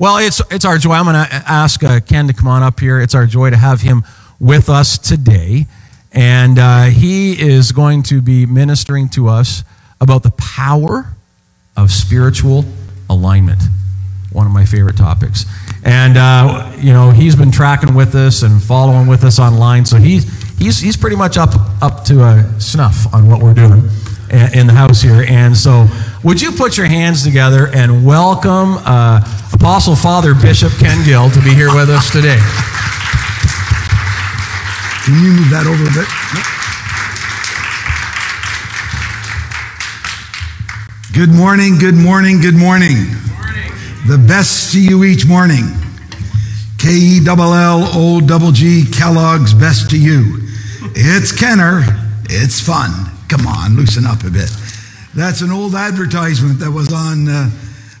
Well, it's, it's our joy. I'm going to ask uh, Ken to come on up here. It's our joy to have him with us today. And uh, he is going to be ministering to us about the power of spiritual alignment, one of my favorite topics. And, uh, you know, he's been tracking with us and following with us online. So he's, he's, he's pretty much up, up to uh, snuff on what we're doing in the house here. And so, would you put your hands together and welcome uh, Apostle Father Bishop Ken Gill to be here with us today? Can you move that over a bit? Good morning, good morning, good morning. morning. The best to you each morning. K E L L O G G Kellogg's best to you. It's Kenner. It's fun. Come on, loosen up a bit. That's an old advertisement that was on, uh,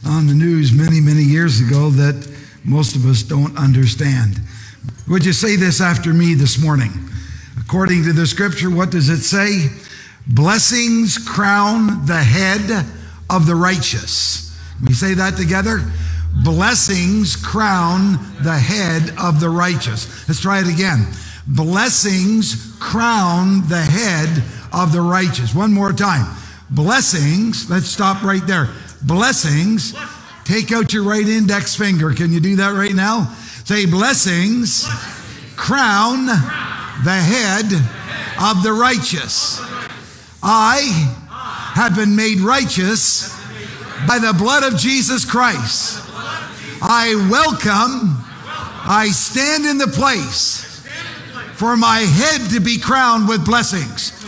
on the news many, many years ago that most of us don't understand. Would you say this after me this morning? According to the scripture, what does it say? Blessings crown the head of the righteous. We say that together? Blessings crown the head of the righteous. Let's try it again. Blessings crown the head of the righteous. One more time. Blessings, let's stop right there. Blessings, take out your right index finger. Can you do that right now? Say, blessings, crown the head of the righteous. I have been made righteous by the blood of Jesus Christ. I welcome, I stand in the place for my head to be crowned with blessings.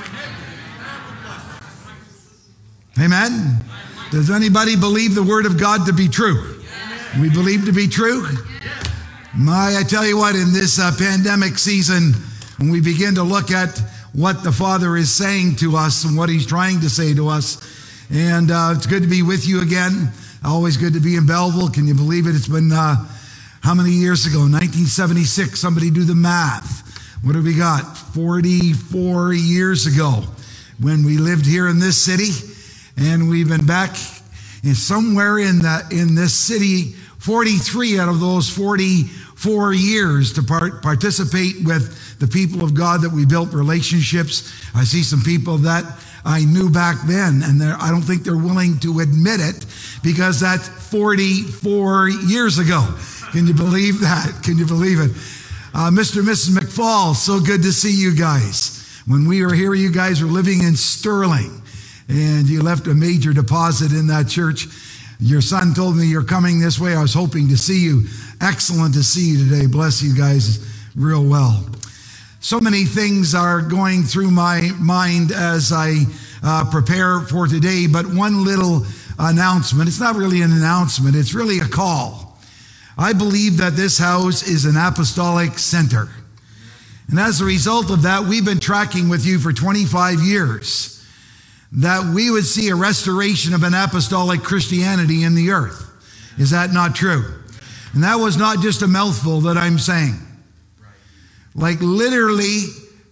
Amen. Does anybody believe the word of God to be true? We believe to be true? My, I tell you what, in this uh, pandemic season, when we begin to look at what the Father is saying to us and what He's trying to say to us, and uh, it's good to be with you again. Always good to be in Belleville. Can you believe it? It's been uh, how many years ago? 1976. Somebody do the math. What have we got? 44 years ago when we lived here in this city and we've been back in somewhere in the in this city 43 out of those 44 years to part, participate with the people of God that we built relationships. I see some people that I knew back then, and I don't think they're willing to admit it because that's 44 years ago. Can you believe that? Can you believe it? Uh, Mr. and Mrs. McFall, so good to see you guys. When we were here, you guys were living in Stirling and you left a major deposit in that church. Your son told me you're coming this way. I was hoping to see you. Excellent to see you today. Bless you guys real well. So many things are going through my mind as I uh, prepare for today, but one little announcement. It's not really an announcement, it's really a call. I believe that this house is an apostolic center. And as a result of that, we've been tracking with you for 25 years that we would see a restoration of an apostolic Christianity in the earth. Is that not true? And that was not just a mouthful that I'm saying. Like literally,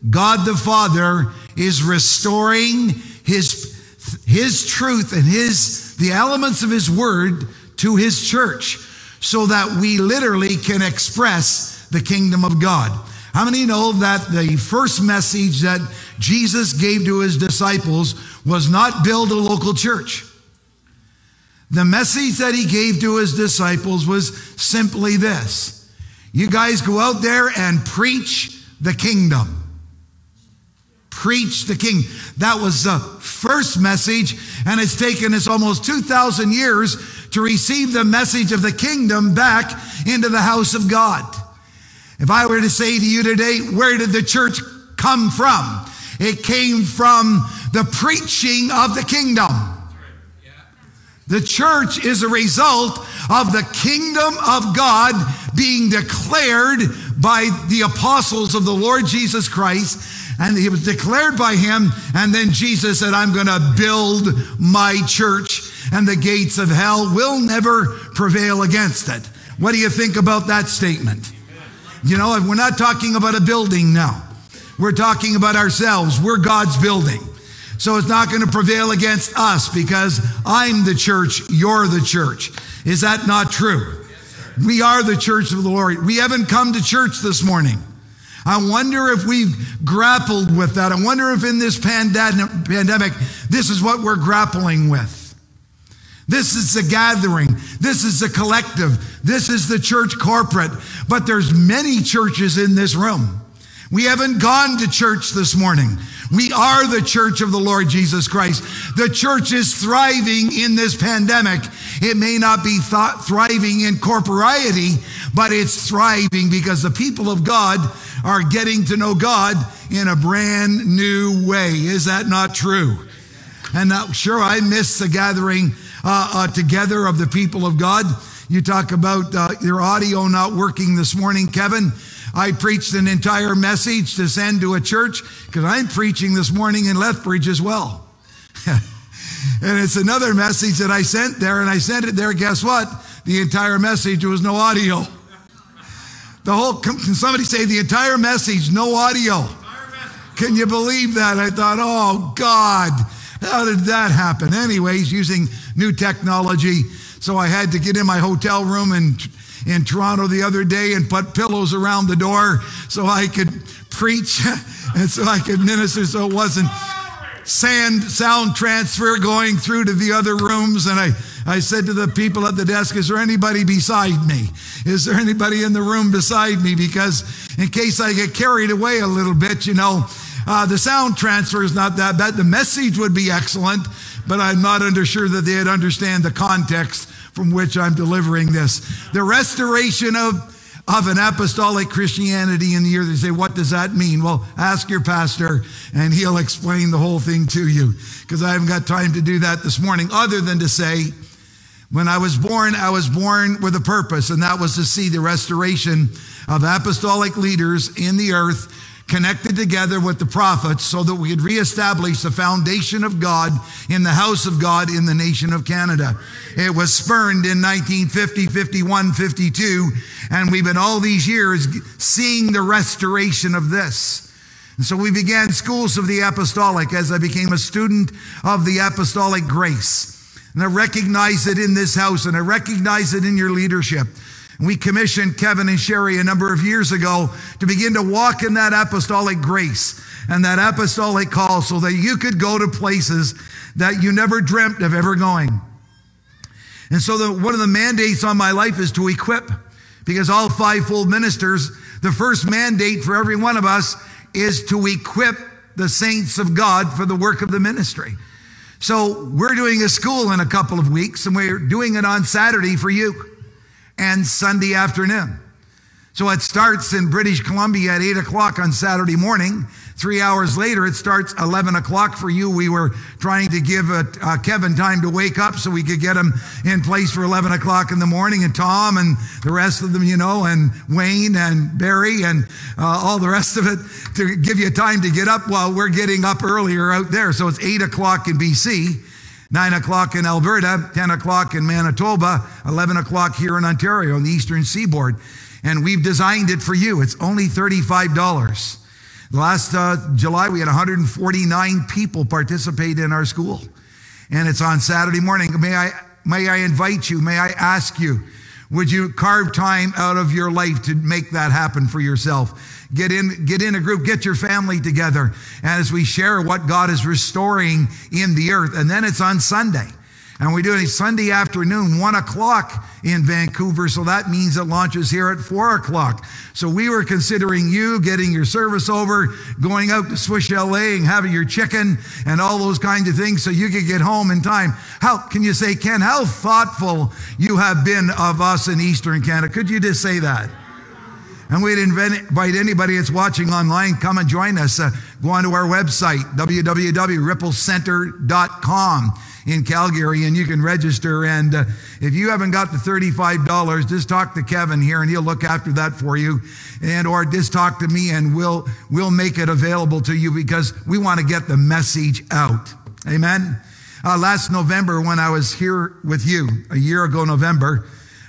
God the Father is restoring his, his truth and his, the elements of his word to his church so that we literally can express the kingdom of God. How many know that the first message that Jesus gave to his disciples was not build a local church. The message that he gave to his disciples was simply this You guys go out there and preach the kingdom. Preach the king. That was the first message, and it's taken us almost 2,000 years to receive the message of the kingdom back into the house of God. If I were to say to you today, where did the church come from? It came from the preaching of the kingdom. The church is a result of the kingdom of God being declared by the apostles of the Lord Jesus Christ. And it was declared by him. And then Jesus said, I'm going to build my church, and the gates of hell will never prevail against it. What do you think about that statement? You know, we're not talking about a building now. We're talking about ourselves. We're God's building. So it's not going to prevail against us because I'm the church, you're the church. Is that not true? We are the church of the Lord. We haven't come to church this morning. I wonder if we've grappled with that. I wonder if in this pandemic, this is what we're grappling with. This is the gathering. This is the collective. This is the church corporate. But there's many churches in this room. We haven't gone to church this morning. We are the church of the Lord Jesus Christ. The church is thriving in this pandemic. It may not be th- thriving in corporeity, but it's thriving because the people of God are getting to know God in a brand new way. Is that not true? And now, sure, I miss the gathering uh, uh, together of the people of God. You talk about uh, your audio not working this morning, Kevin. I preached an entire message to send to a church because I'm preaching this morning in Lethbridge as well. and it's another message that I sent there, and I sent it there. Guess what? The entire message was no audio. The whole, can somebody say the entire message, no audio? Can you believe that? I thought, oh God, how did that happen? Anyways, using new technology. So I had to get in my hotel room in, in Toronto the other day and put pillows around the door so I could preach and so I could minister so it wasn't sand sound transfer going through to the other rooms. And I, I said to the people at the desk, Is there anybody beside me? Is there anybody in the room beside me? Because in case I get carried away a little bit, you know, uh, the sound transfer is not that bad. The message would be excellent, but I'm not under sure that they'd understand the context from which I'm delivering this. The restoration of of an apostolic Christianity in the year. They say, what does that mean? Well, ask your pastor and he'll explain the whole thing to you because I haven't got time to do that this morning other than to say, when I was born, I was born with a purpose, and that was to see the restoration of apostolic leaders in the earth connected together with the prophets so that we could reestablish the foundation of God in the house of God in the nation of Canada. It was spurned in 1950, 51, 52, and we've been all these years seeing the restoration of this. And so we began schools of the apostolic as I became a student of the apostolic grace. And I recognize it in this house and I recognize it in your leadership. We commissioned Kevin and Sherry a number of years ago to begin to walk in that apostolic grace and that apostolic call so that you could go to places that you never dreamt of ever going. And so the, one of the mandates on my life is to equip because all fivefold ministers, the first mandate for every one of us is to equip the saints of God for the work of the ministry. So we're doing a school in a couple of weeks and we're doing it on Saturday for you and Sunday afternoon. So it starts in British Columbia at 8 o'clock on Saturday morning. Three hours later, it starts 11 o'clock for you. We were trying to give uh, uh, Kevin time to wake up so we could get him in place for 11 o'clock in the morning, and Tom and the rest of them, you know, and Wayne and Barry and uh, all the rest of it to give you time to get up while we're getting up earlier out there. So it's 8 o'clock in BC. 9 o'clock in Alberta, 10 o'clock in Manitoba, 11 o'clock here in Ontario on the eastern seaboard. And we've designed it for you. It's only $35. Last uh, July, we had 149 people participate in our school. And it's on Saturday morning. May I, may I invite you, may I ask you, would you carve time out of your life to make that happen for yourself? Get in, get in a group, get your family together as we share what God is restoring in the earth. And then it's on Sunday. And we do it Sunday afternoon, one o'clock in Vancouver. So that means it launches here at four o'clock. So we were considering you getting your service over, going out to Swiss Chalet and having your chicken and all those kinds of things so you could get home in time. How can you say, Ken, how thoughtful you have been of us in Eastern Canada? Could you just say that? And we'd invite anybody that's watching online, come and join us. Uh, go onto our website, www.ripplecenter.com in Calgary, and you can register. And uh, if you haven't got the $35, just talk to Kevin here, and he'll look after that for you. And or just talk to me, and we'll we'll make it available to you because we want to get the message out. Amen. Uh, last November, when I was here with you, a year ago, November,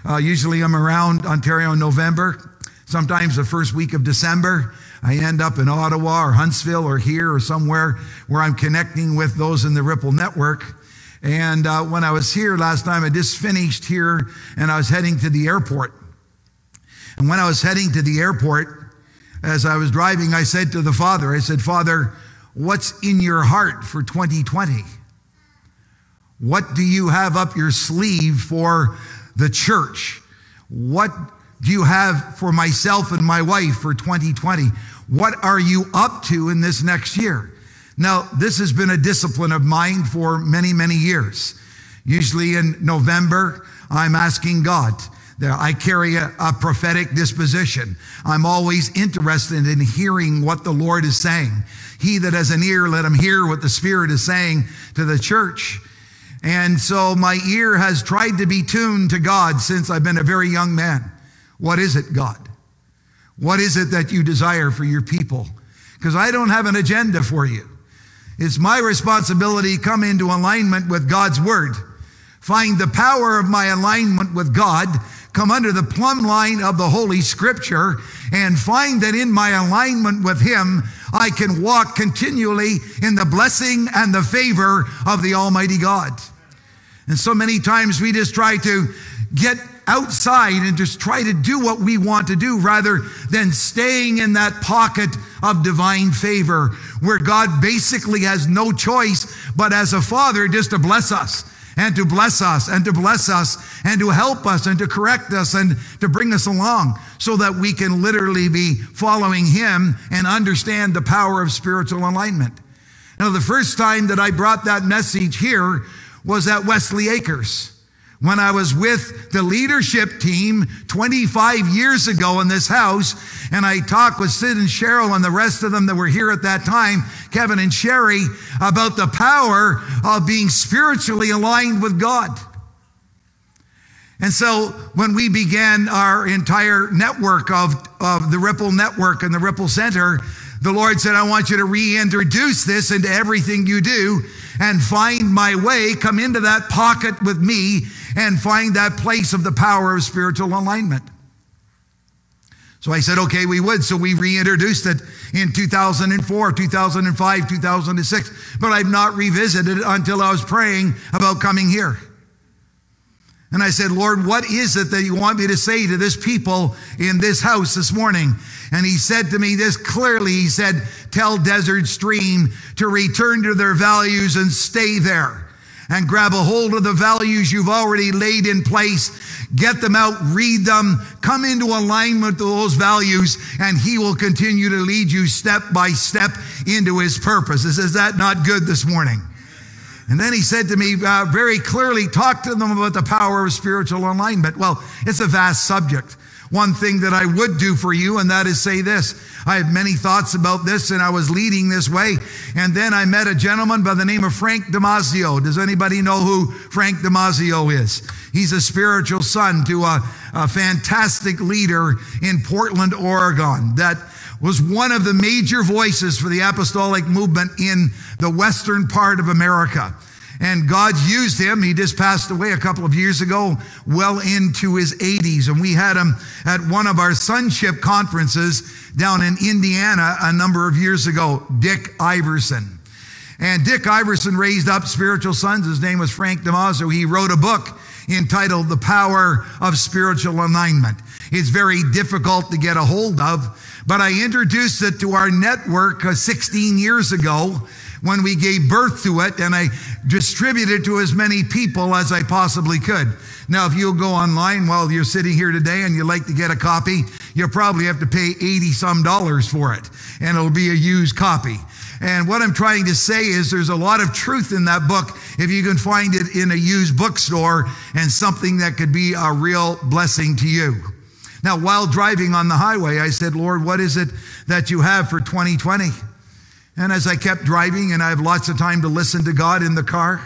uh, usually I'm around Ontario in November. Sometimes the first week of December, I end up in Ottawa or Huntsville or here or somewhere where I'm connecting with those in the Ripple network. And uh, when I was here last time, I just finished here and I was heading to the airport. And when I was heading to the airport, as I was driving, I said to the Father, I said, Father, what's in your heart for 2020? What do you have up your sleeve for the church? What do you have for myself and my wife for 2020? What are you up to in this next year? Now, this has been a discipline of mine for many, many years. Usually in November, I'm asking God. I carry a, a, prophetic disposition. I'm always interested in hearing what the Lord is saying. He that has an ear, let him hear what the Spirit is saying to the church. And so my ear has tried to be tuned to God since I've been a very young man. What is it, God? What is it that you desire for your people? Because I don't have an agenda for you. It's my responsibility come into alignment with God's word. Find the power of my alignment with God, come under the plumb line of the Holy Scripture, and find that in my alignment with Him, I can walk continually in the blessing and the favor of the Almighty God. And so many times we just try to get outside and just try to do what we want to do rather than staying in that pocket of divine favor where God basically has no choice but as a father just to bless us and to bless us and to bless us and to help us and to correct us and to bring us along so that we can literally be following him and understand the power of spiritual enlightenment. Now, the first time that I brought that message here was at Wesley Acres when I was with the leadership team 25 years ago in this house, and I talked with Sid and Cheryl and the rest of them that were here at that time, Kevin and Sherry, about the power of being spiritually aligned with God. And so when we began our entire network of, of the Ripple Network and the Ripple Center, the Lord said, I want you to reintroduce this into everything you do and find my way, come into that pocket with me and find that place of the power of spiritual alignment. So I said, okay, we would. So we reintroduced it in 2004, 2005, 2006, but I've not revisited it until I was praying about coming here. And I said, Lord, what is it that you want me to say to this people in this house this morning? And he said to me this clearly. He said, Tell Desert Stream to return to their values and stay there and grab a hold of the values you've already laid in place. Get them out, read them, come into alignment with those values, and He will continue to lead you step by step into His purpose. Is that not good this morning? And then he said to me uh, very clearly, talk to them about the power of spiritual alignment. Well, it's a vast subject. One thing that I would do for you, and that is say this. I have many thoughts about this, and I was leading this way. And then I met a gentleman by the name of Frank Damazio. Does anybody know who Frank Damazio is? He's a spiritual son to a, a fantastic leader in Portland, Oregon, that was one of the major voices for the apostolic movement in the western part of America. And God used him. He just passed away a couple of years ago, well into his 80s. And we had him at one of our sonship conferences down in Indiana a number of years ago, Dick Iverson. And Dick Iverson raised up spiritual sons. His name was Frank Damazio. He wrote a book entitled The Power of Spiritual Alignment. It's very difficult to get a hold of, but I introduced it to our network uh, 16 years ago when we gave birth to it, and I distributed it to as many people as I possibly could. Now, if you'll go online while you're sitting here today and you'd like to get a copy, you'll probably have to pay 80 some dollars for it, and it'll be a used copy. And what I'm trying to say is there's a lot of truth in that book if you can find it in a used bookstore and something that could be a real blessing to you. Now, while driving on the highway, I said, Lord, what is it that you have for 2020? And as I kept driving, and I have lots of time to listen to God in the car,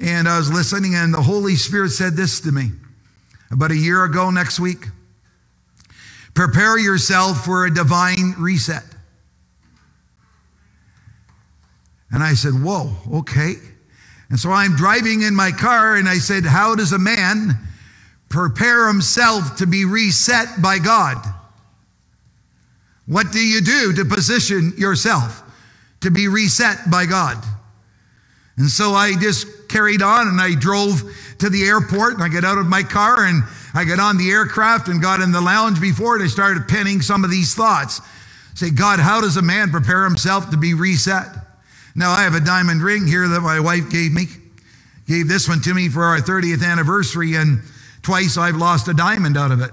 and I was listening, and the Holy Spirit said this to me about a year ago next week Prepare yourself for a divine reset. And I said, Whoa, okay. And so I'm driving in my car, and I said, How does a man prepare himself to be reset by God? What do you do to position yourself? to be reset by God. And so I just carried on and I drove to the airport and I got out of my car and I got on the aircraft and got in the lounge before it. I started penning some of these thoughts. Say, God, how does a man prepare himself to be reset? Now, I have a diamond ring here that my wife gave me. Gave this one to me for our 30th anniversary, and twice I've lost a diamond out of it.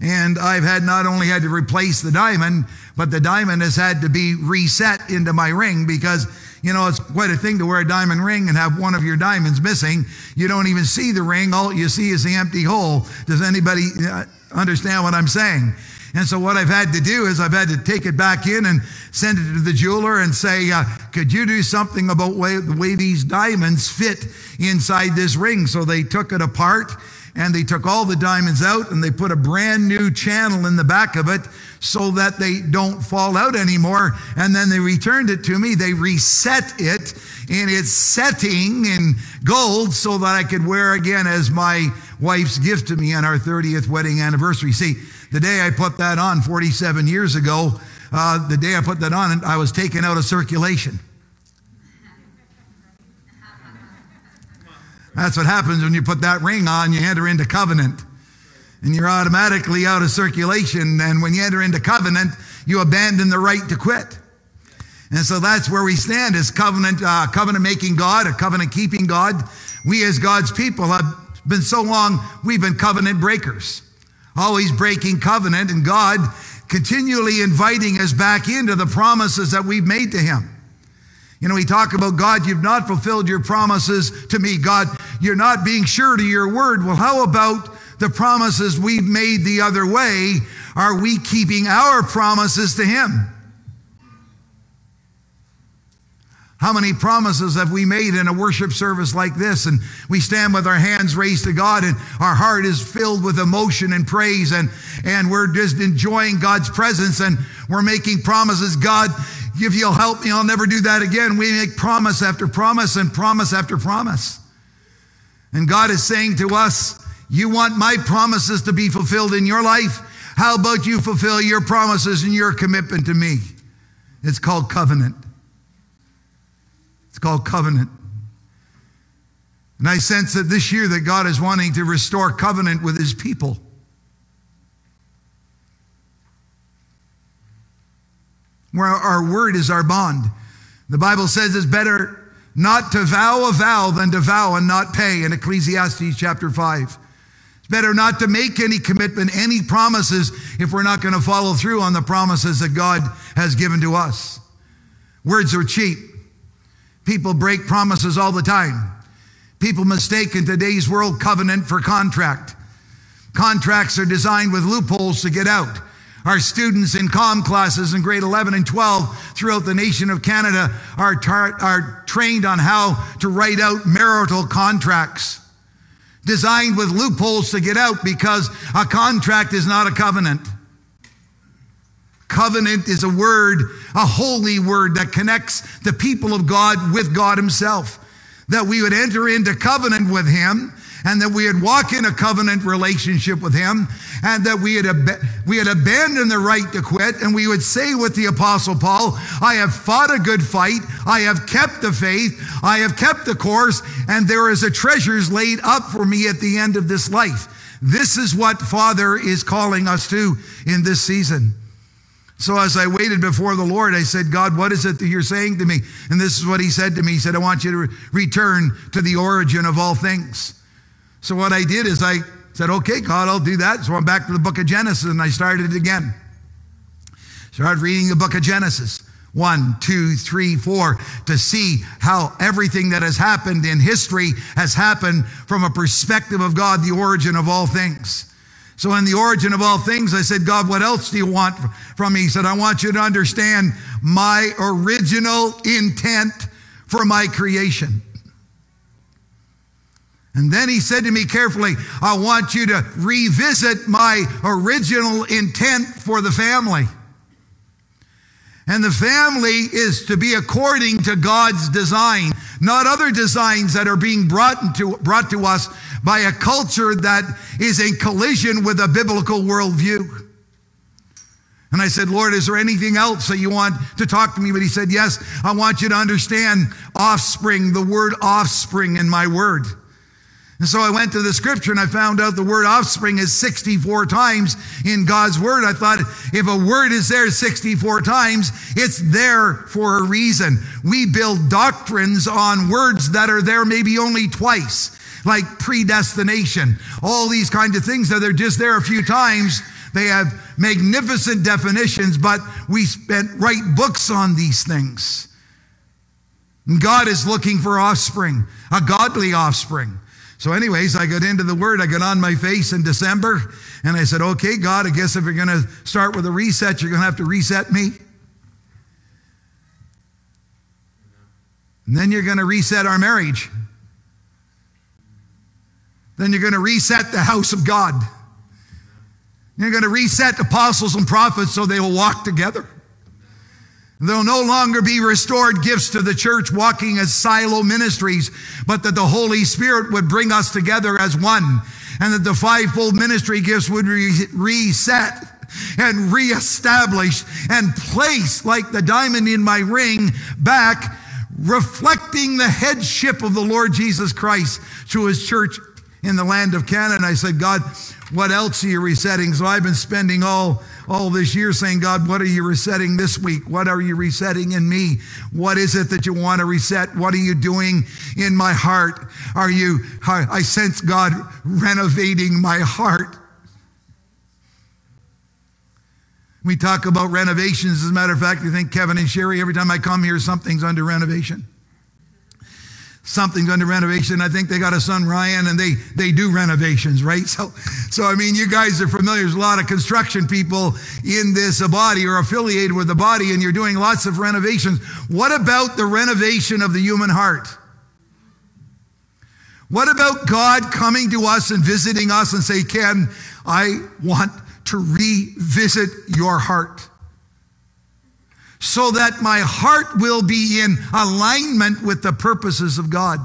And I've had not only had to replace the diamond, but the diamond has had to be reset into my ring because, you know, it's quite a thing to wear a diamond ring and have one of your diamonds missing. You don't even see the ring. All you see is the empty hole. Does anybody uh, understand what I'm saying? And so what I've had to do is I've had to take it back in and send it to the jeweler and say, uh, could you do something about way, the way these diamonds fit inside this ring? So they took it apart and they took all the diamonds out and they put a brand new channel in the back of it so that they don't fall out anymore. And then they returned it to me. They reset it in its setting in gold so that I could wear again as my wife's gift to me on our 30th wedding anniversary. See, the day I put that on 47 years ago, uh, the day I put that on, I was taken out of circulation. That's what happens when you put that ring on, you enter into covenant. And you're automatically out of circulation. And when you enter into covenant, you abandon the right to quit. And so that's where we stand as covenant, uh, covenant making God, a covenant keeping God. We as God's people have been so long, we've been covenant breakers, always breaking covenant, and God continually inviting us back into the promises that we've made to Him. You know, we talk about God, you've not fulfilled your promises to me. God, you're not being sure to your word. Well, how about the promises we've made the other way? Are we keeping our promises to Him? How many promises have we made in a worship service like this? And we stand with our hands raised to God and our heart is filled with emotion and praise and, and we're just enjoying God's presence and we're making promises. God, if you'll help me, I'll never do that again. We make promise after promise and promise after promise. And God is saying to us, You want my promises to be fulfilled in your life? How about you fulfill your promises and your commitment to me? It's called covenant. Called covenant. And I sense that this year that God is wanting to restore covenant with his people. where our word is our bond. The Bible says it's better not to vow a vow than to vow and not pay in Ecclesiastes chapter 5. It's better not to make any commitment, any promises, if we're not going to follow through on the promises that God has given to us. Words are cheap. People break promises all the time. People mistake in today's world covenant for contract. Contracts are designed with loopholes to get out. Our students in CALM classes in grade 11 and 12 throughout the nation of Canada are, tar- are trained on how to write out marital contracts designed with loopholes to get out because a contract is not a covenant. Covenant is a word, a holy word that connects the people of God with God Himself. That we would enter into covenant with Him and that we would walk in a covenant relationship with him and that we had, ab- we had abandoned the right to quit and we would say with the apostle Paul, I have fought a good fight. I have kept the faith. I have kept the course and there is a treasures laid up for me at the end of this life. This is what Father is calling us to in this season. So as I waited before the Lord, I said, God, what is it that you're saying to me? And this is what he said to me. He said, I want you to re- return to the origin of all things. So what I did is I said, okay, God, I'll do that. So I'm back to the book of Genesis and I started it again. Started reading the book of Genesis. One, two, three, four, to see how everything that has happened in history has happened from a perspective of God, the origin of all things. So, in the origin of all things, I said, God, what else do you want from me? He said, I want you to understand my original intent for my creation. And then he said to me carefully, I want you to revisit my original intent for the family. And the family is to be according to God's design, not other designs that are being brought to, brought to us by a culture that is in collision with a biblical worldview. And I said, Lord, is there anything else that you want to talk to me? But he said, Yes, I want you to understand offspring, the word offspring in my word. And so I went to the scripture and I found out the word offspring is 64 times in God's word. I thought if a word is there 64 times, it's there for a reason. We build doctrines on words that are there maybe only twice, like predestination, all these kinds of things that are just there a few times. They have magnificent definitions, but we spent write books on these things. And God is looking for offspring, a godly offspring. So, anyways, I got into the word. I got on my face in December and I said, okay, God, I guess if you're going to start with a reset, you're going to have to reset me. And then you're going to reset our marriage. Then you're going to reset the house of God. You're going to reset apostles and prophets so they will walk together. There'll no longer be restored gifts to the church walking as silo ministries, but that the Holy Spirit would bring us together as one, and that the fivefold ministry gifts would re- reset and reestablish and place like the diamond in my ring back, reflecting the headship of the Lord Jesus Christ to his church in the land of Canada. And I said, God, what else are you resetting? So I've been spending all all this year saying, God, what are you resetting this week? What are you resetting in me? What is it that you want to reset? What are you doing in my heart? Are you, I sense God renovating my heart. We talk about renovations. As a matter of fact, you think Kevin and Sherry, every time I come here, something's under renovation something's under renovation. I think they got a son Ryan and they they do renovations, right? So so I mean you guys are familiar. There's a lot of construction people in this body or affiliated with the body, and you're doing lots of renovations. What about the renovation of the human heart? What about God coming to us and visiting us and say, Ken, I want to revisit your heart so that my heart will be in alignment with the purposes of God.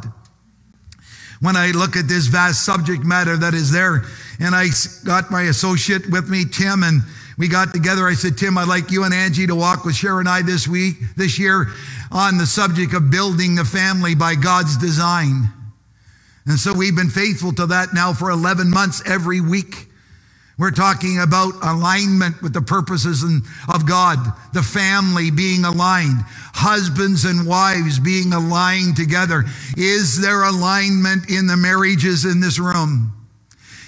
When I look at this vast subject matter that is there, and I got my associate with me, Tim, and we got together. I said, Tim, I'd like you and Angie to walk with Sharon and I this week, this year, on the subject of building the family by God's design. And so we've been faithful to that now for 11 months every week. We're talking about alignment with the purposes of God, the family being aligned, husbands and wives being aligned together. Is there alignment in the marriages in this room?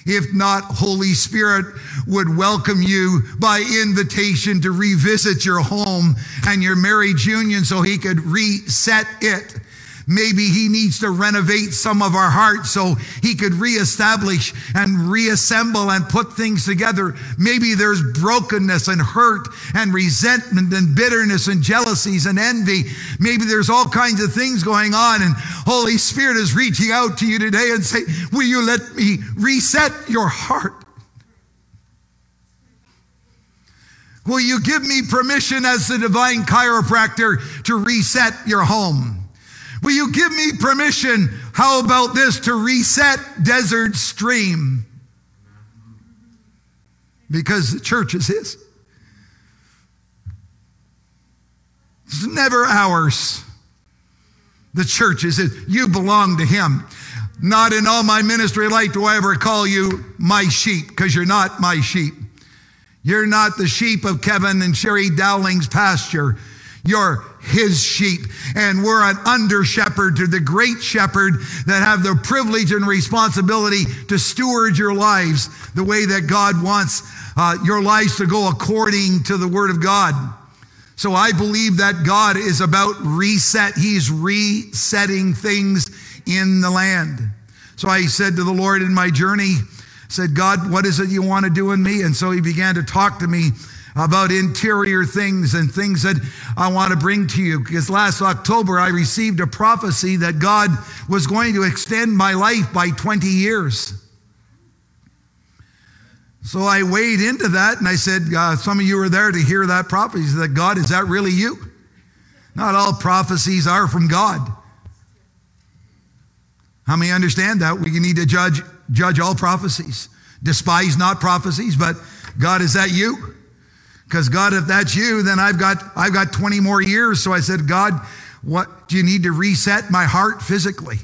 If not, Holy Spirit would welcome you by invitation to revisit your home and your marriage union so he could reset it Maybe he needs to renovate some of our hearts so he could reestablish and reassemble and put things together. Maybe there's brokenness and hurt and resentment and bitterness and jealousies and envy. Maybe there's all kinds of things going on and Holy Spirit is reaching out to you today and say, will you let me reset your heart? Will you give me permission as the divine chiropractor to reset your home? Will you give me permission? How about this to reset Desert Stream? Because the church is His. It's never ours. The church is His. You belong to Him. Not in all my ministry life do I ever call you my sheep, because you're not my sheep. You're not the sheep of Kevin and Sherry Dowling's pasture. You're his sheep. And we're an under shepherd to the great shepherd that have the privilege and responsibility to steward your lives the way that God wants uh, your lives to go according to the word of God. So I believe that God is about reset. He's resetting things in the land. So I said to the Lord in my journey, said, God, what is it you want to do in me? And so he began to talk to me about interior things and things that I want to bring to you. Because last October, I received a prophecy that God was going to extend my life by 20 years. So I weighed into that and I said, uh, Some of you were there to hear that prophecy. That God, is that really you? Not all prophecies are from God. How many understand that? We need to judge, judge all prophecies. Despise not prophecies, but God, is that you? Because God, if that's you, then I've got I've got 20 more years. So I said, God, what do you need to reset my heart physically?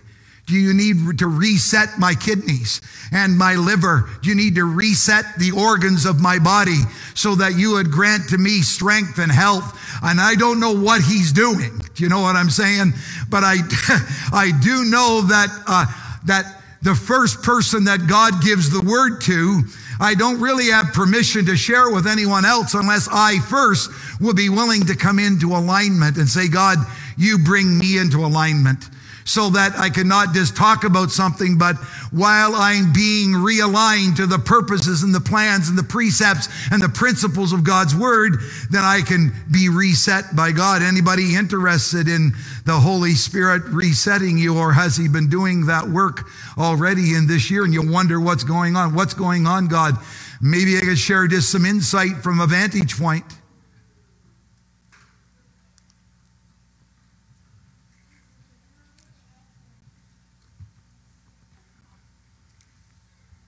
Do you need to reset my kidneys and my liver? Do you need to reset the organs of my body so that you would grant to me strength and health? And I don't know what he's doing. Do you know what I'm saying? But I, I do know that, uh, that the first person that God gives the word to, I don't really have permission to share with anyone else unless I first will be willing to come into alignment and say, God, you bring me into alignment so that I cannot just talk about something, but while I'm being realigned to the purposes and the plans and the precepts and the principles of God's word, then I can be reset by God. Anybody interested in the Holy Spirit resetting you, or has He been doing that work already in this year? And you wonder what's going on. What's going on, God? Maybe I could share just some insight from a vantage point.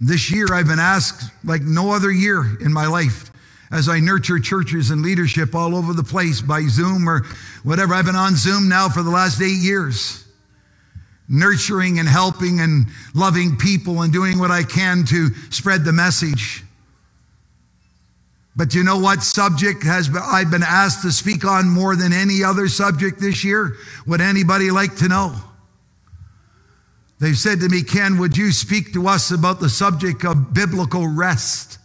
This year, I've been asked like no other year in my life as I nurture churches and leadership all over the place by Zoom or whatever. I've been on Zoom now for the last eight years, nurturing and helping and loving people and doing what I can to spread the message. But you know what subject has been, I've been asked to speak on more than any other subject this year? Would anybody like to know? They've said to me, Ken, would you speak to us about the subject of biblical rest?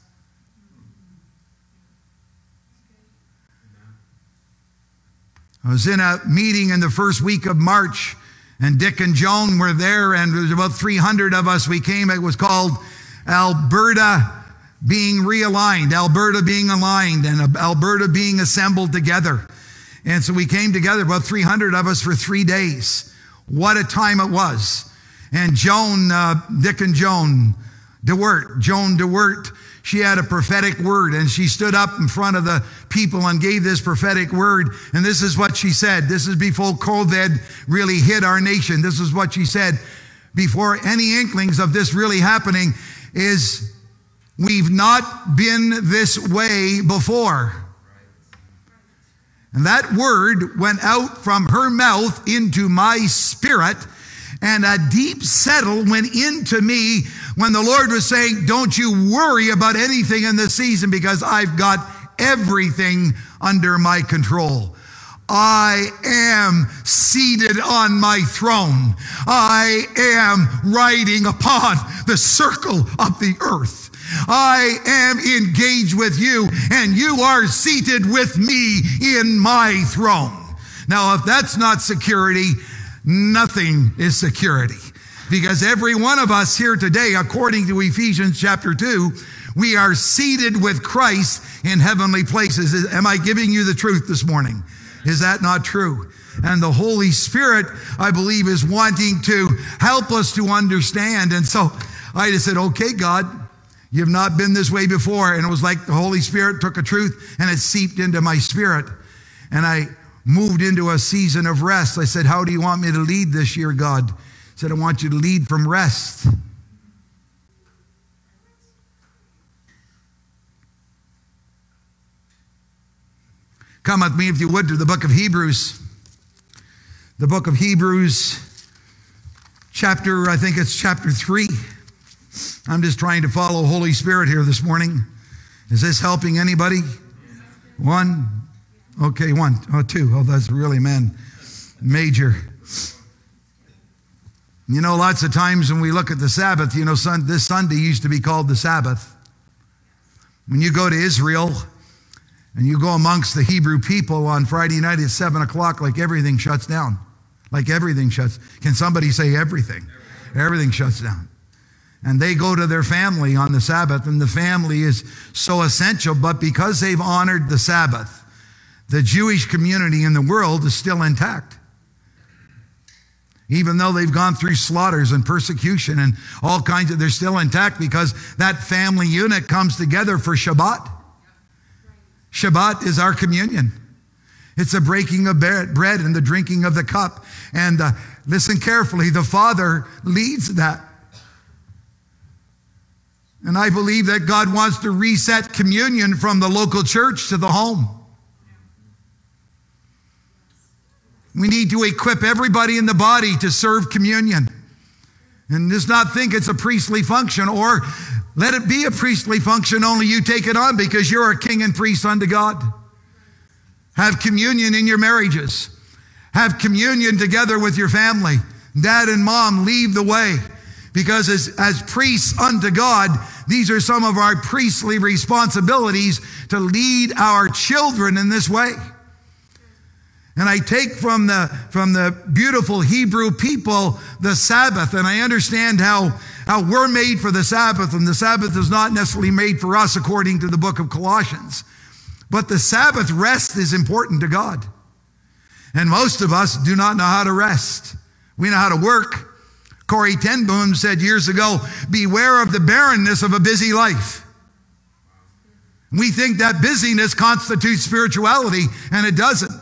I was in a meeting in the first week of March, and Dick and Joan were there, and there was about 300 of us. We came, it was called Alberta being realigned, Alberta being aligned, and Alberta being assembled together. And so we came together, about 300 of us, for three days. What a time it was. And Joan, uh, Dick and Joan DeWert, Joan DeWert, she had a prophetic word and she stood up in front of the people and gave this prophetic word. And this is what she said. This is before COVID really hit our nation. This is what she said before any inklings of this really happening is we've not been this way before. And that word went out from her mouth into my spirit and a deep settle went into me when the Lord was saying, Don't you worry about anything in this season because I've got everything under my control. I am seated on my throne. I am riding upon the circle of the earth. I am engaged with you, and you are seated with me in my throne. Now, if that's not security, nothing is security. Because every one of us here today, according to Ephesians chapter 2, we are seated with Christ in heavenly places. Am I giving you the truth this morning? Is that not true? And the Holy Spirit, I believe, is wanting to help us to understand. And so I just said, okay, God, you've not been this way before. And it was like the Holy Spirit took a truth and it seeped into my spirit. And I moved into a season of rest. I said, How do you want me to lead this year, God? He said, I want you to lead from rest. Come with me, if you would, to the book of Hebrews. The book of Hebrews, chapter, I think it's chapter 3. I'm just trying to follow Holy Spirit here this morning. Is this helping anybody? One, Okay, one. Oh, two. Oh, that's really, man, major. You know, lots of times when we look at the Sabbath, you know, sun, this Sunday used to be called the Sabbath. When you go to Israel and you go amongst the Hebrew people on Friday night at 7 o'clock, like everything shuts down. Like everything shuts. Can somebody say everything? Everything shuts down. And they go to their family on the Sabbath, and the family is so essential, but because they've honored the Sabbath, the Jewish community in the world is still intact. Even though they've gone through slaughters and persecution and all kinds of, they're still intact because that family unit comes together for Shabbat. Shabbat is our communion. It's the breaking of bread and the drinking of the cup. And uh, listen carefully, the Father leads that. And I believe that God wants to reset communion from the local church to the home. We need to equip everybody in the body to serve communion. And just not think it's a priestly function or let it be a priestly function, only you take it on because you're a king and priest unto God. Have communion in your marriages. Have communion together with your family. Dad and mom leave the way because as, as priests unto God, these are some of our priestly responsibilities to lead our children in this way. And I take from the, from the beautiful Hebrew people the Sabbath, and I understand how, how we're made for the Sabbath, and the Sabbath is not necessarily made for us according to the book of Colossians. But the Sabbath rest is important to God. And most of us do not know how to rest. We know how to work. Corrie ten Boom said years ago, beware of the barrenness of a busy life. We think that busyness constitutes spirituality, and it doesn't.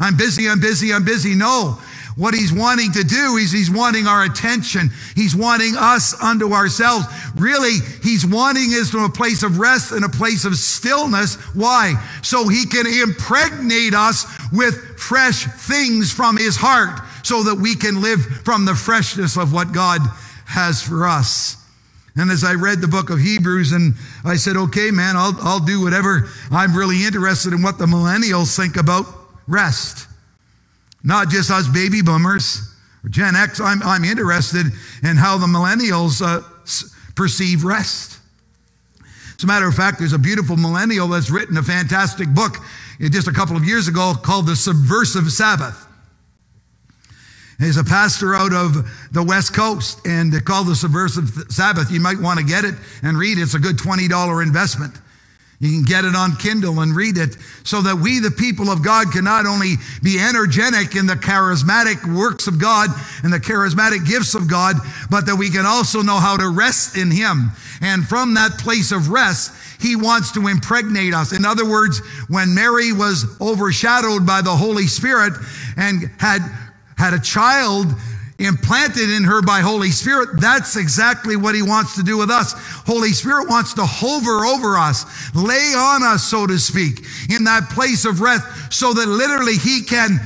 I'm busy, I'm busy, I'm busy. No. What he's wanting to do is he's wanting our attention. He's wanting us unto ourselves. Really, he's wanting us to a place of rest and a place of stillness. Why? So he can impregnate us with fresh things from his heart so that we can live from the freshness of what God has for us. And as I read the book of Hebrews, and I said, okay, man, I'll, I'll do whatever. I'm really interested in what the millennials think about rest. Not just us baby boomers or Gen X. I'm, I'm interested in how the millennials uh, perceive rest. As a matter of fact, there's a beautiful millennial that's written a fantastic book just a couple of years ago called The Subversive Sabbath. He's a pastor out of the West Coast and called The Subversive Sabbath. You might want to get it and read it. It's a good $20 investment. You can get it on Kindle and read it so that we, the people of God, can not only be energetic in the charismatic works of God and the charismatic gifts of God, but that we can also know how to rest in Him. And from that place of rest, He wants to impregnate us. In other words, when Mary was overshadowed by the Holy Spirit and had had a child implanted in her by Holy Spirit, that's exactly what he wants to do with us. Holy Spirit wants to hover over us, lay on us, so to speak, in that place of rest, so that literally he can,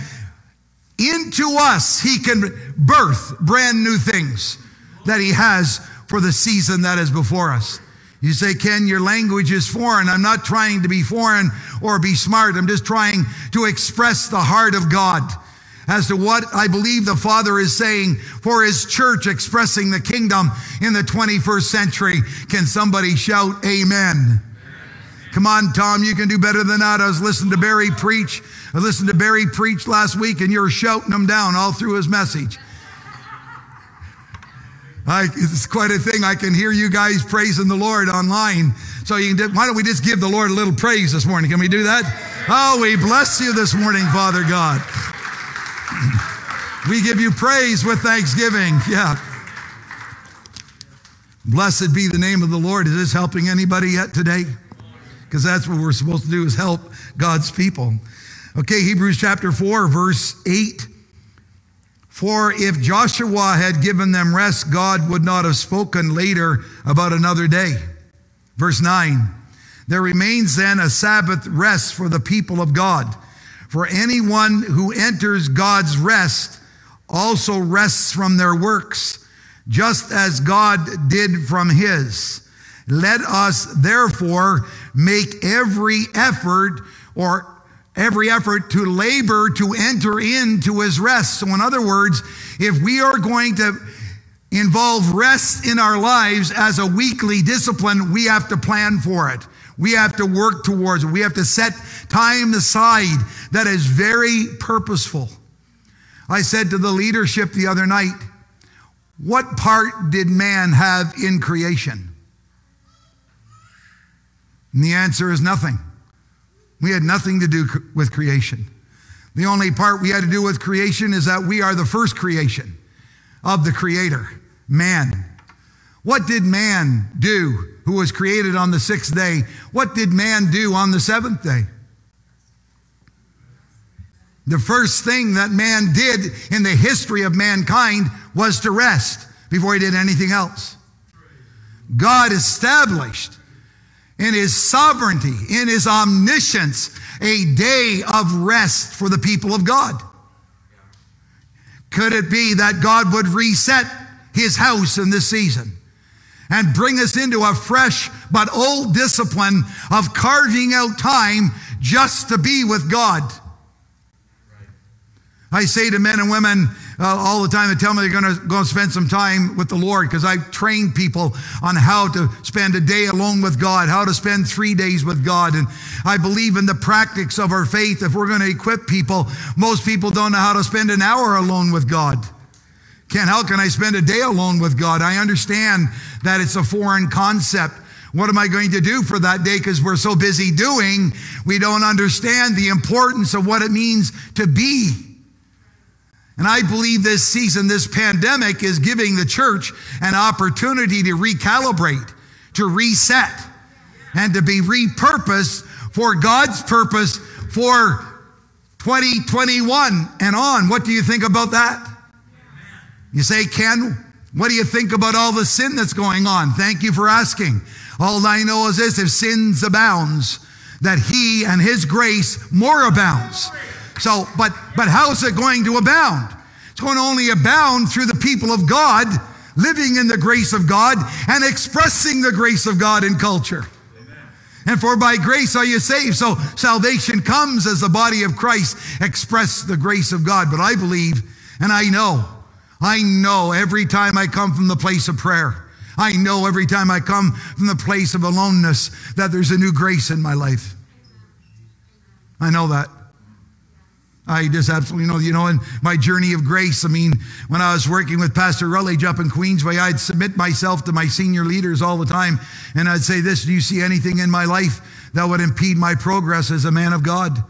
into us, he can birth brand new things that he has for the season that is before us. You say, Ken, your language is foreign. I'm not trying to be foreign or be smart. I'm just trying to express the heart of God as to what I believe the Father is saying for His church expressing the kingdom in the 21st century. Can somebody shout amen? Come on, Tom, you can do better than that. I was listening to Barry preach. I listened to Barry preach last week, and you're shouting them down all through his message. I, it's quite a thing. I can hear you guys praising the Lord online. So you can, why don't we just give the Lord a little praise this morning? Can we do that? Oh, we bless you this morning, Father God. We give you praise with thanksgiving. Yeah. Blessed be the name of the Lord. Is this helping anybody yet today? Because that's what we're supposed to do is help God's people. Okay, Hebrews chapter 4, verse 8. For if Joshua had given them rest, God would not have spoken later about another day. Verse 9. There remains then a Sabbath rest for the people of God. For anyone who enters God's rest also rests from their works, just as God did from his. Let us therefore make every effort or every effort to labor to enter into his rest. So, in other words, if we are going to involve rest in our lives as a weekly discipline, we have to plan for it. We have to work towards it. We have to set time aside that is very purposeful. I said to the leadership the other night, What part did man have in creation? And the answer is nothing. We had nothing to do with creation. The only part we had to do with creation is that we are the first creation of the Creator, man. What did man do who was created on the sixth day? What did man do on the seventh day? The first thing that man did in the history of mankind was to rest before he did anything else. God established in his sovereignty, in his omniscience, a day of rest for the people of God. Could it be that God would reset his house in this season and bring us into a fresh but old discipline of carving out time just to be with God. I say to men and women uh, all the time, they tell me they're going to go spend some time with the Lord because I train people on how to spend a day alone with God, how to spend three days with God. And I believe in the practice of our faith. If we're going to equip people, most people don't know how to spend an hour alone with God. Ken, how can I spend a day alone with God? I understand that it's a foreign concept. What am I going to do for that day? Because we're so busy doing, we don't understand the importance of what it means to be. And I believe this season, this pandemic is giving the church an opportunity to recalibrate, to reset, and to be repurposed for God's purpose for 2021 and on. What do you think about that? You say, Ken, what do you think about all the sin that's going on? Thank you for asking. All I know is this if sins abounds, that he and his grace more abounds. So, but but how is it going to abound? It's going to only abound through the people of God living in the grace of God and expressing the grace of God in culture. And for by grace are you saved. So salvation comes as the body of Christ express the grace of God. But I believe and I know I know every time I come from the place of prayer, I know every time I come from the place of aloneness that there's a new grace in my life. I know that. I just absolutely know. You know, in my journey of grace, I mean, when I was working with Pastor Rutledge up in Queensway, I'd submit myself to my senior leaders all the time, and I'd say, This, do you see anything in my life that would impede my progress as a man of God?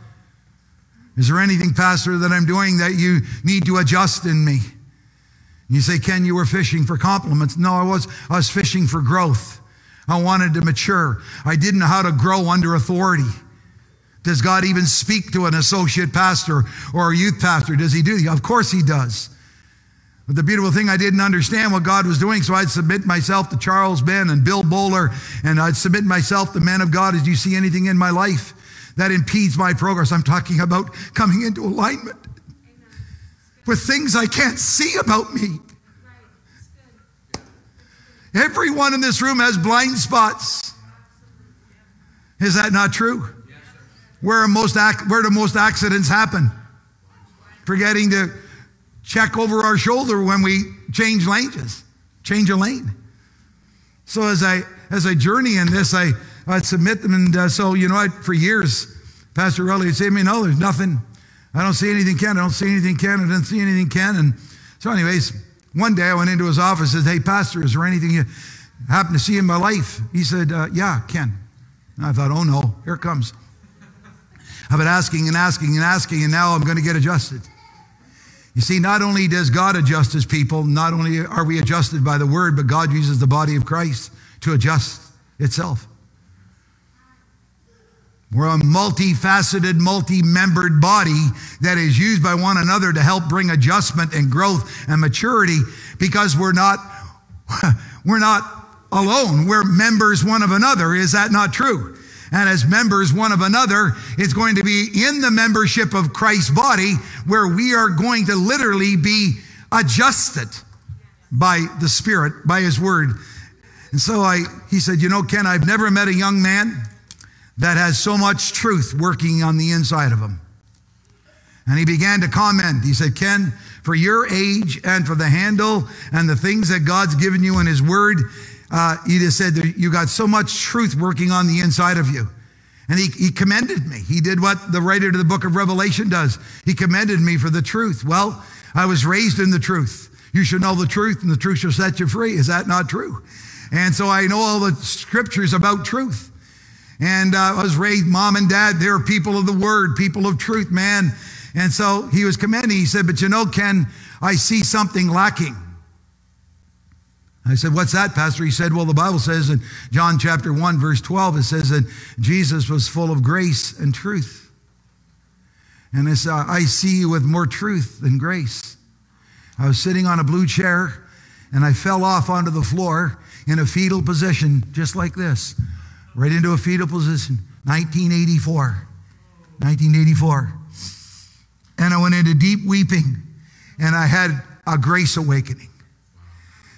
Is there anything, Pastor, that I'm doing that you need to adjust in me? You say, Ken, you were fishing for compliments. No, I was, I was fishing for growth. I wanted to mature. I didn't know how to grow under authority. Does God even speak to an associate pastor or a youth pastor? Does he do? Of course he does. But the beautiful thing, I didn't understand what God was doing, so I'd submit myself to Charles Ben and Bill Bowler, and I'd submit myself to men of God. As you see anything in my life that impedes my progress, I'm talking about coming into alignment with things I can't see about me. Everyone in this room has blind spots. Is that not true? Where are most where do most accidents happen? Forgetting to check over our shoulder when we change lanes, change a lane. So as I as I journey in this, I I submit them, and uh, so you know, I, for years, Pastor Rowley would say to me, "No, there's nothing I don't see anything, Ken. I don't see anything, Ken. I don't see anything, Ken. And so, anyways, one day I went into his office and said, Hey, Pastor, is there anything you happen to see in my life? He said, uh, Yeah, Ken. And I thought, Oh no, here it comes. I've been asking and asking and asking, and now I'm going to get adjusted. You see, not only does God adjust his people, not only are we adjusted by the word, but God uses the body of Christ to adjust itself. We're a multifaceted, multi membered body that is used by one another to help bring adjustment and growth and maturity because we're not, we're not alone. We're members one of another. Is that not true? And as members one of another, it's going to be in the membership of Christ's body where we are going to literally be adjusted by the Spirit, by His Word. And so I, he said, You know, Ken, I've never met a young man that has so much truth working on the inside of him. And he began to comment. He said, Ken, for your age and for the handle and the things that God's given you in his word, uh, he just said you got so much truth working on the inside of you. And he, he commended me. He did what the writer to the book of Revelation does. He commended me for the truth. Well, I was raised in the truth. You should know the truth, and the truth shall set you free. Is that not true? And so I know all the scriptures about truth. And uh, I was raised, mom and dad, they're people of the word, people of truth, man. And so he was commending. He said, But you know, Ken, I see something lacking. I said, What's that, Pastor? He said, Well, the Bible says in John chapter 1, verse 12, it says that Jesus was full of grace and truth. And I uh, I see you with more truth than grace. I was sitting on a blue chair and I fell off onto the floor in a fetal position, just like this right into a fetal position. 1984. 1984. And I went into deep weeping and I had a grace awakening.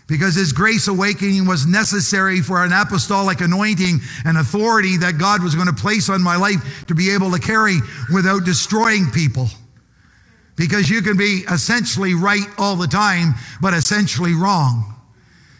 because this grace awakening was necessary for an apostolic anointing and authority that God was going to place on my life to be able to carry without destroying people. Because you can be essentially right all the time, but essentially wrong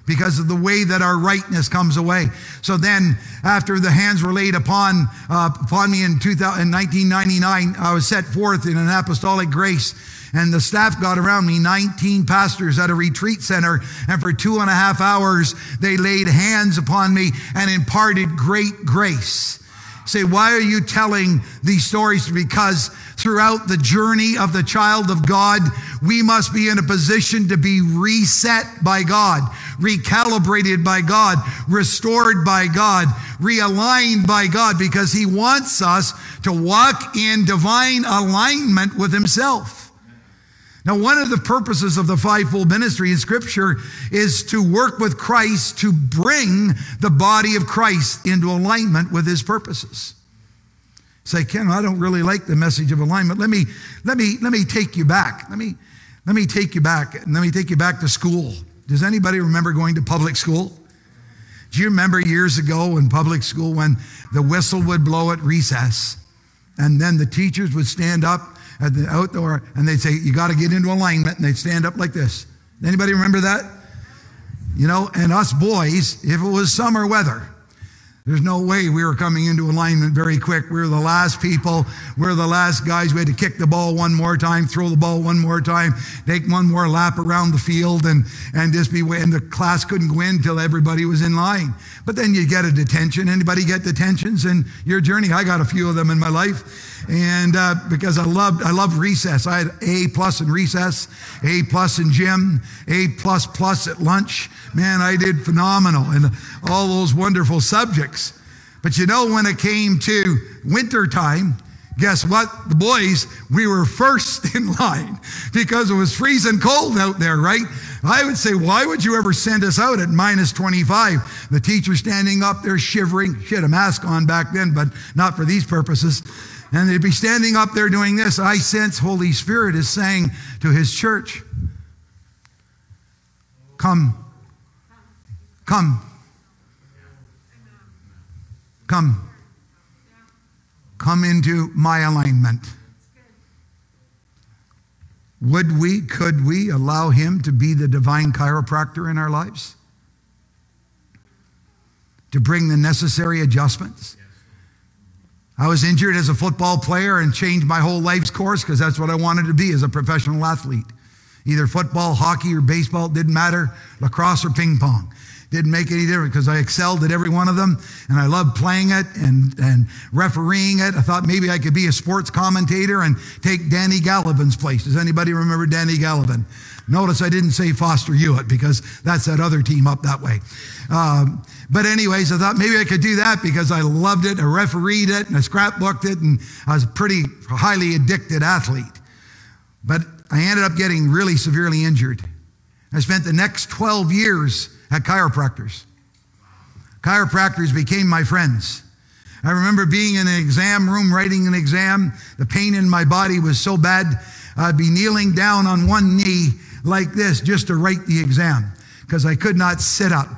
because of the way that our rightness comes away. So then, after the hands were laid upon, uh, upon me in, 2000, in 1999, I was set forth in an apostolic grace and the staff got around me 19 pastors at a retreat center and for two and a half hours they laid hands upon me and imparted great grace. Say why are you telling these stories? Because throughout the journey of the child of god we must be in a position to be reset by god recalibrated by god restored by god realigned by god because he wants us to walk in divine alignment with himself now, one of the purposes of the fivefold ministry in Scripture is to work with Christ to bring the body of Christ into alignment with his purposes. Say, Ken, I don't really like the message of alignment. Let me, let me, let me take you back. Let me, let me take you back. And let me take you back to school. Does anybody remember going to public school? Do you remember years ago in public school when the whistle would blow at recess and then the teachers would stand up at the outdoor and they'd say, You got to get into alignment. And they'd stand up like this. Anybody remember that? You know, and us boys, if it was summer weather, there's no way we were coming into alignment very quick. We were the last people. We are the last guys. We had to kick the ball one more time, throw the ball one more time, take one more lap around the field, and, and just be, and the class couldn't go in until everybody was in line. But then you get a detention. Anybody get detentions in your journey? I got a few of them in my life and uh, because I loved I loved recess. I had A plus in recess, A plus in gym, A plus plus at lunch. Man, I did phenomenal in all those wonderful subjects. But you know, when it came to winter time, guess what? The boys, we were first in line because it was freezing cold out there, right? I would say, why would you ever send us out at minus 25? The teacher standing up there shivering. She had a mask on back then, but not for these purposes. And they'd be standing up there doing this. I sense Holy Spirit is saying to his church, Come, come, come, come into my alignment. Would we, could we allow him to be the divine chiropractor in our lives? To bring the necessary adjustments? I was injured as a football player and changed my whole life's course because that's what I wanted to be as a professional athlete. Either football, hockey, or baseball, didn't matter, lacrosse or ping pong. Didn't make any difference because I excelled at every one of them and I loved playing it and, and refereeing it. I thought maybe I could be a sports commentator and take Danny Gallivan's place. Does anybody remember Danny Gallivan? Notice I didn't say Foster Hewitt because that's that other team up that way. Um, but anyways, I thought maybe I could do that because I loved it, I refereed it, and I scrapbooked it, and I was a pretty highly addicted athlete. But I ended up getting really severely injured. I spent the next 12 years at chiropractors. Chiropractors became my friends. I remember being in an exam room writing an exam. The pain in my body was so bad, I'd be kneeling down on one knee like this just to write the exam because I could not sit up.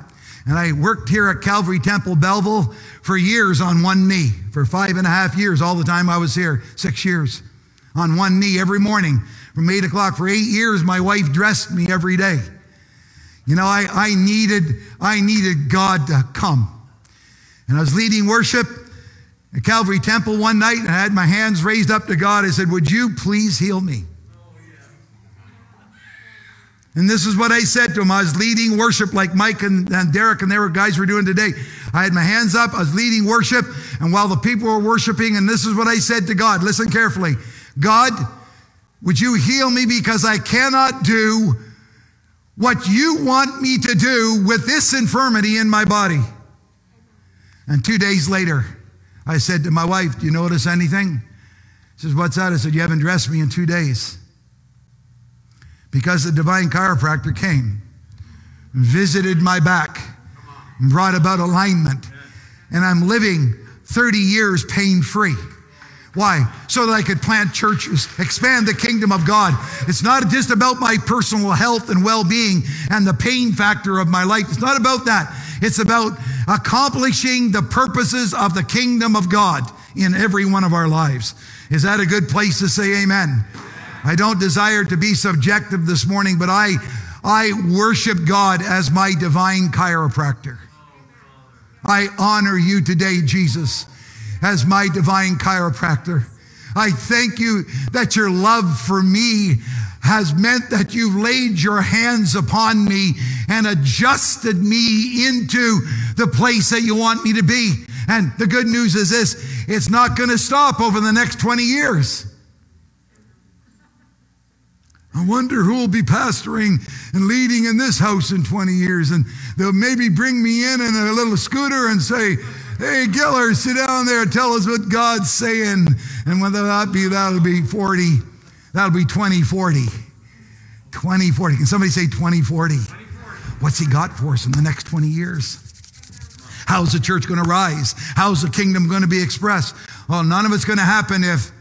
And I worked here at Calvary Temple Belleville for years on one knee, for five and a half years, all the time I was here, six years, on one knee every morning from eight o'clock. For eight years, my wife dressed me every day. You know, I, I needed, I needed God to come. And I was leading worship at Calvary Temple one night, and I had my hands raised up to God. I said, Would you please heal me? And this is what I said to him. I was leading worship like Mike and, and Derek and they were guys were doing today. I had my hands up. I was leading worship. And while the people were worshiping, and this is what I said to God, listen carefully. God, would you heal me because I cannot do what you want me to do with this infirmity in my body? And two days later, I said to my wife, Do you notice anything? She says, What's that? I said, You haven't dressed me in two days because the divine chiropractor came, visited my back, brought about alignment, and I'm living 30 years pain free. Why? So that I could plant churches, expand the kingdom of God. It's not just about my personal health and well being and the pain factor of my life. It's not about that. It's about accomplishing the purposes of the kingdom of God in every one of our lives. Is that a good place to say amen? I don't desire to be subjective this morning, but I, I worship God as my divine chiropractor. I honor you today, Jesus as my divine chiropractor. I thank you that your love for me has meant that you've laid your hands upon me and adjusted me into the place that you want me to be. And the good news is this it's not going to stop over the next 20 years. I wonder who will be pastoring and leading in this house in 20 years. And they'll maybe bring me in in a little scooter and say, Hey, Giller, sit down there. Tell us what God's saying. And whether that be, that'll be 40. That'll be 2040. 2040. Can somebody say 2040? 2040? What's he got for us in the next 20 years? How's the church going to rise? How's the kingdom going to be expressed? Well, none of it's going to happen if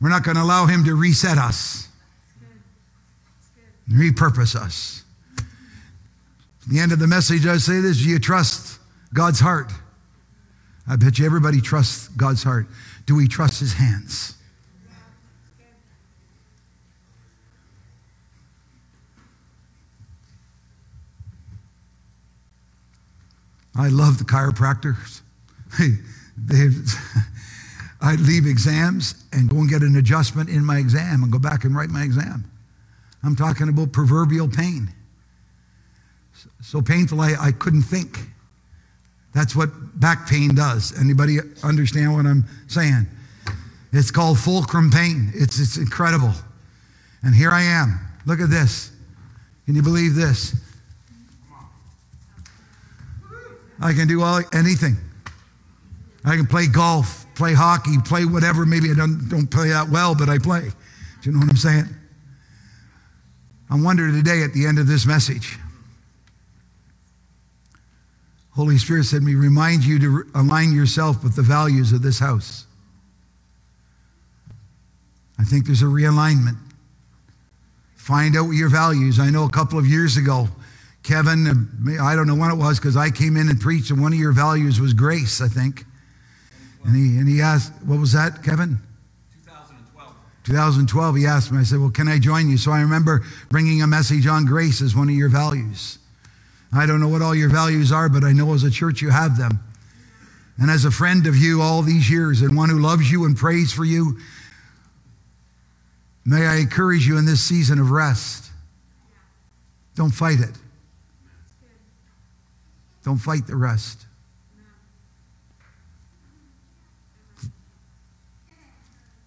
we're not going to allow him to reset us, repurpose us. At the end of the message, I say this Do you trust God's heart? I bet you everybody trusts God's heart. Do we trust his hands? I love the chiropractors. Hey, I'd leave exams and go and get an adjustment in my exam and go back and write my exam. I'm talking about proverbial pain. So painful I, I couldn't think. That's what back pain does. Anybody understand what I'm saying? It's called fulcrum pain. It's, it's incredible. And here I am. Look at this. Can you believe this? I can do all, anything. I can play golf, play hockey, play whatever. Maybe I don't, don't play that well, but I play. Do you know what I'm saying? I wonder today at the end of this message Holy Spirit said me remind you to align yourself with the values of this house. I think there's a realignment. Find out your values. I know a couple of years ago, Kevin, uh, I don't know when it was because I came in and preached, and one of your values was grace, I think. And he, and he asked, What was that, Kevin? 2012. 2012, he asked me, I said, Well, can I join you? So I remember bringing a message on grace as one of your values. I don't know what all your values are, but I know as a church you have them. And as a friend of you all these years and one who loves you and prays for you, may I encourage you in this season of rest. Don't fight it. Don't fight the rest.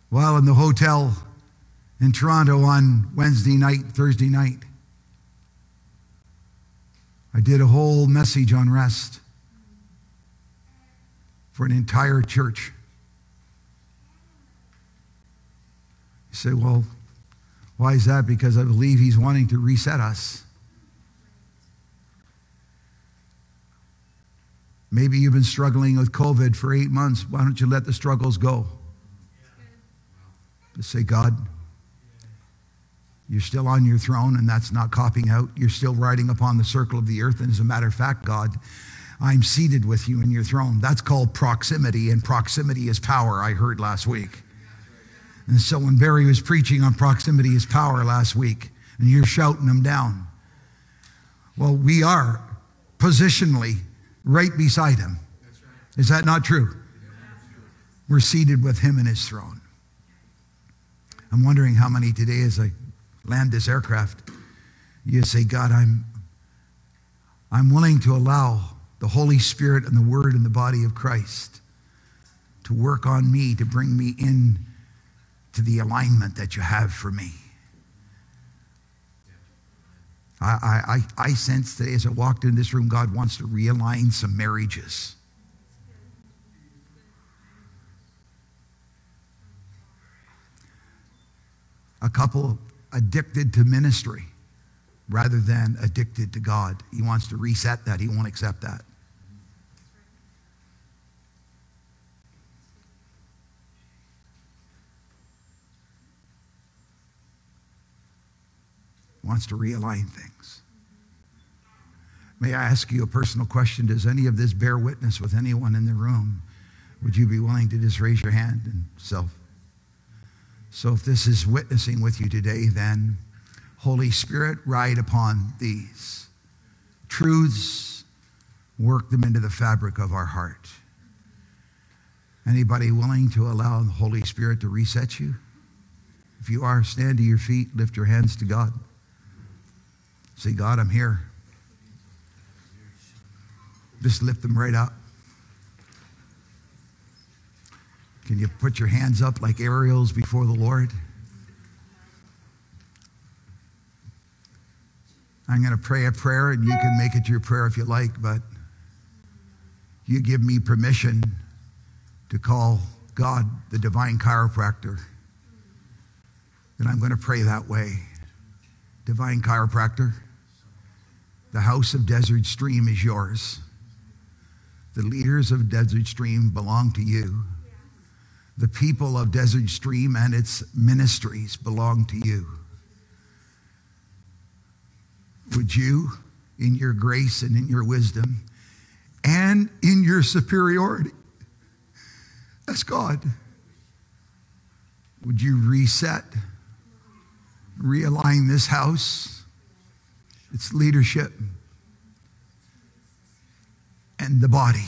While in the hotel in Toronto on Wednesday night, Thursday night, I did a whole message on rest for an entire church. You say, well, why is that? Because I believe he's wanting to reset us. Maybe you've been struggling with COVID for eight months. Why don't you let the struggles go? Just say, God, you're still on your throne, and that's not copping out. You're still riding upon the circle of the earth. And as a matter of fact, God, I'm seated with you in your throne. That's called proximity, and proximity is power, I heard last week. And so when Barry was preaching on proximity is power last week, and you're shouting them down, well, we are positionally right beside him. Is that not true? We're seated with him in his throne. I'm wondering how many today, as I land this aircraft, you say, God, I'm, I'm willing to allow the Holy Spirit and the Word and the body of Christ to work on me, to bring me in to the alignment that you have for me. I, I, I sense today as I walked in this room, God wants to realign some marriages. A couple addicted to ministry rather than addicted to God. He wants to reset that, he won't accept that. He wants to realign things. May I ask you a personal question? Does any of this bear witness with anyone in the room? Would you be willing to just raise your hand and self so if this is witnessing with you today, then Holy Spirit, ride upon these truths, work them into the fabric of our heart. Anybody willing to allow the Holy Spirit to reset you? If you are, stand to your feet, lift your hands to God. Say, God, I'm here. Just lift them right up. Can you put your hands up like aerials before the Lord? I'm going to pray a prayer, and you can make it your prayer if you like, but you give me permission to call God the divine chiropractor. And I'm going to pray that way. Divine chiropractor, the house of Desert Stream is yours. The leaders of Desert Stream belong to you. The people of Desert Stream and its ministries belong to you. Would you, in your grace and in your wisdom and in your superiority, as God, would you reset, realign this house, its leadership, and the body?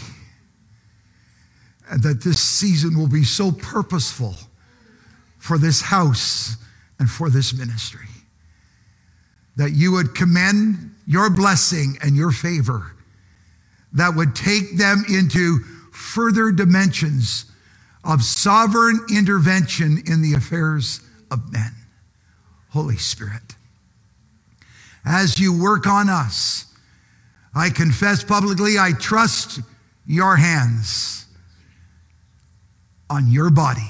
And that this season will be so purposeful for this house and for this ministry that you would commend your blessing and your favor that would take them into further dimensions of sovereign intervention in the affairs of men. Holy Spirit, as you work on us, I confess publicly, I trust your hands on your body,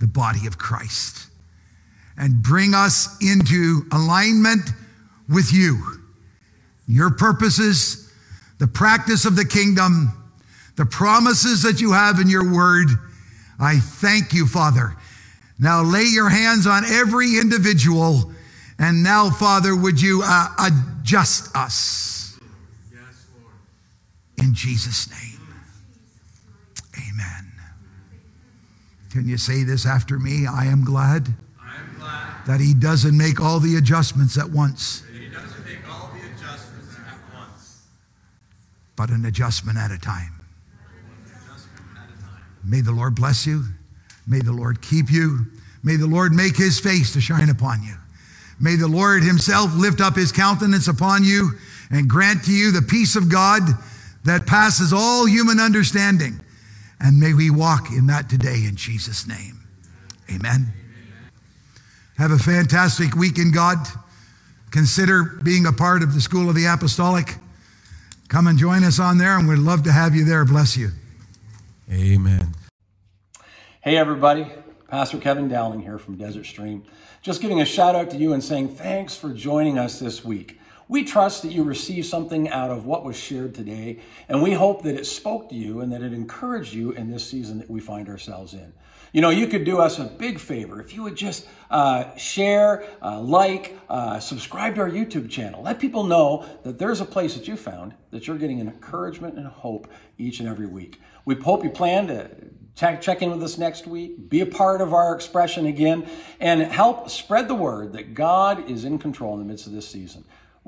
the body of Christ and bring us into alignment with you. Your purposes, the practice of the kingdom, the promises that you have in your word. I thank you, Father. Now lay your hands on every individual. And now, Father, would you uh, adjust us? Yes, Lord. In Jesus' name. Amen. Can you say this after me? I am glad that he doesn't make all the adjustments at once. Adjustments at once. But an adjustment at a time. May the Lord bless you. May the Lord keep you. May the Lord make his face to shine upon you. May the Lord himself lift up his countenance upon you and grant to you the peace of God that passes all human understanding. And may we walk in that today in Jesus' name. Amen. Have a fantastic week in God. Consider being a part of the School of the Apostolic. Come and join us on there, and we'd love to have you there. Bless you. Amen. Hey, everybody. Pastor Kevin Dowling here from Desert Stream. Just giving a shout out to you and saying thanks for joining us this week. We trust that you received something out of what was shared today, and we hope that it spoke to you and that it encouraged you in this season that we find ourselves in. You know, you could do us a big favor if you would just uh, share, uh, like, uh, subscribe to our YouTube channel. Let people know that there's a place that you found that you're getting an encouragement and hope each and every week. We hope you plan to check, check in with us next week, be a part of our expression again, and help spread the word that God is in control in the midst of this season.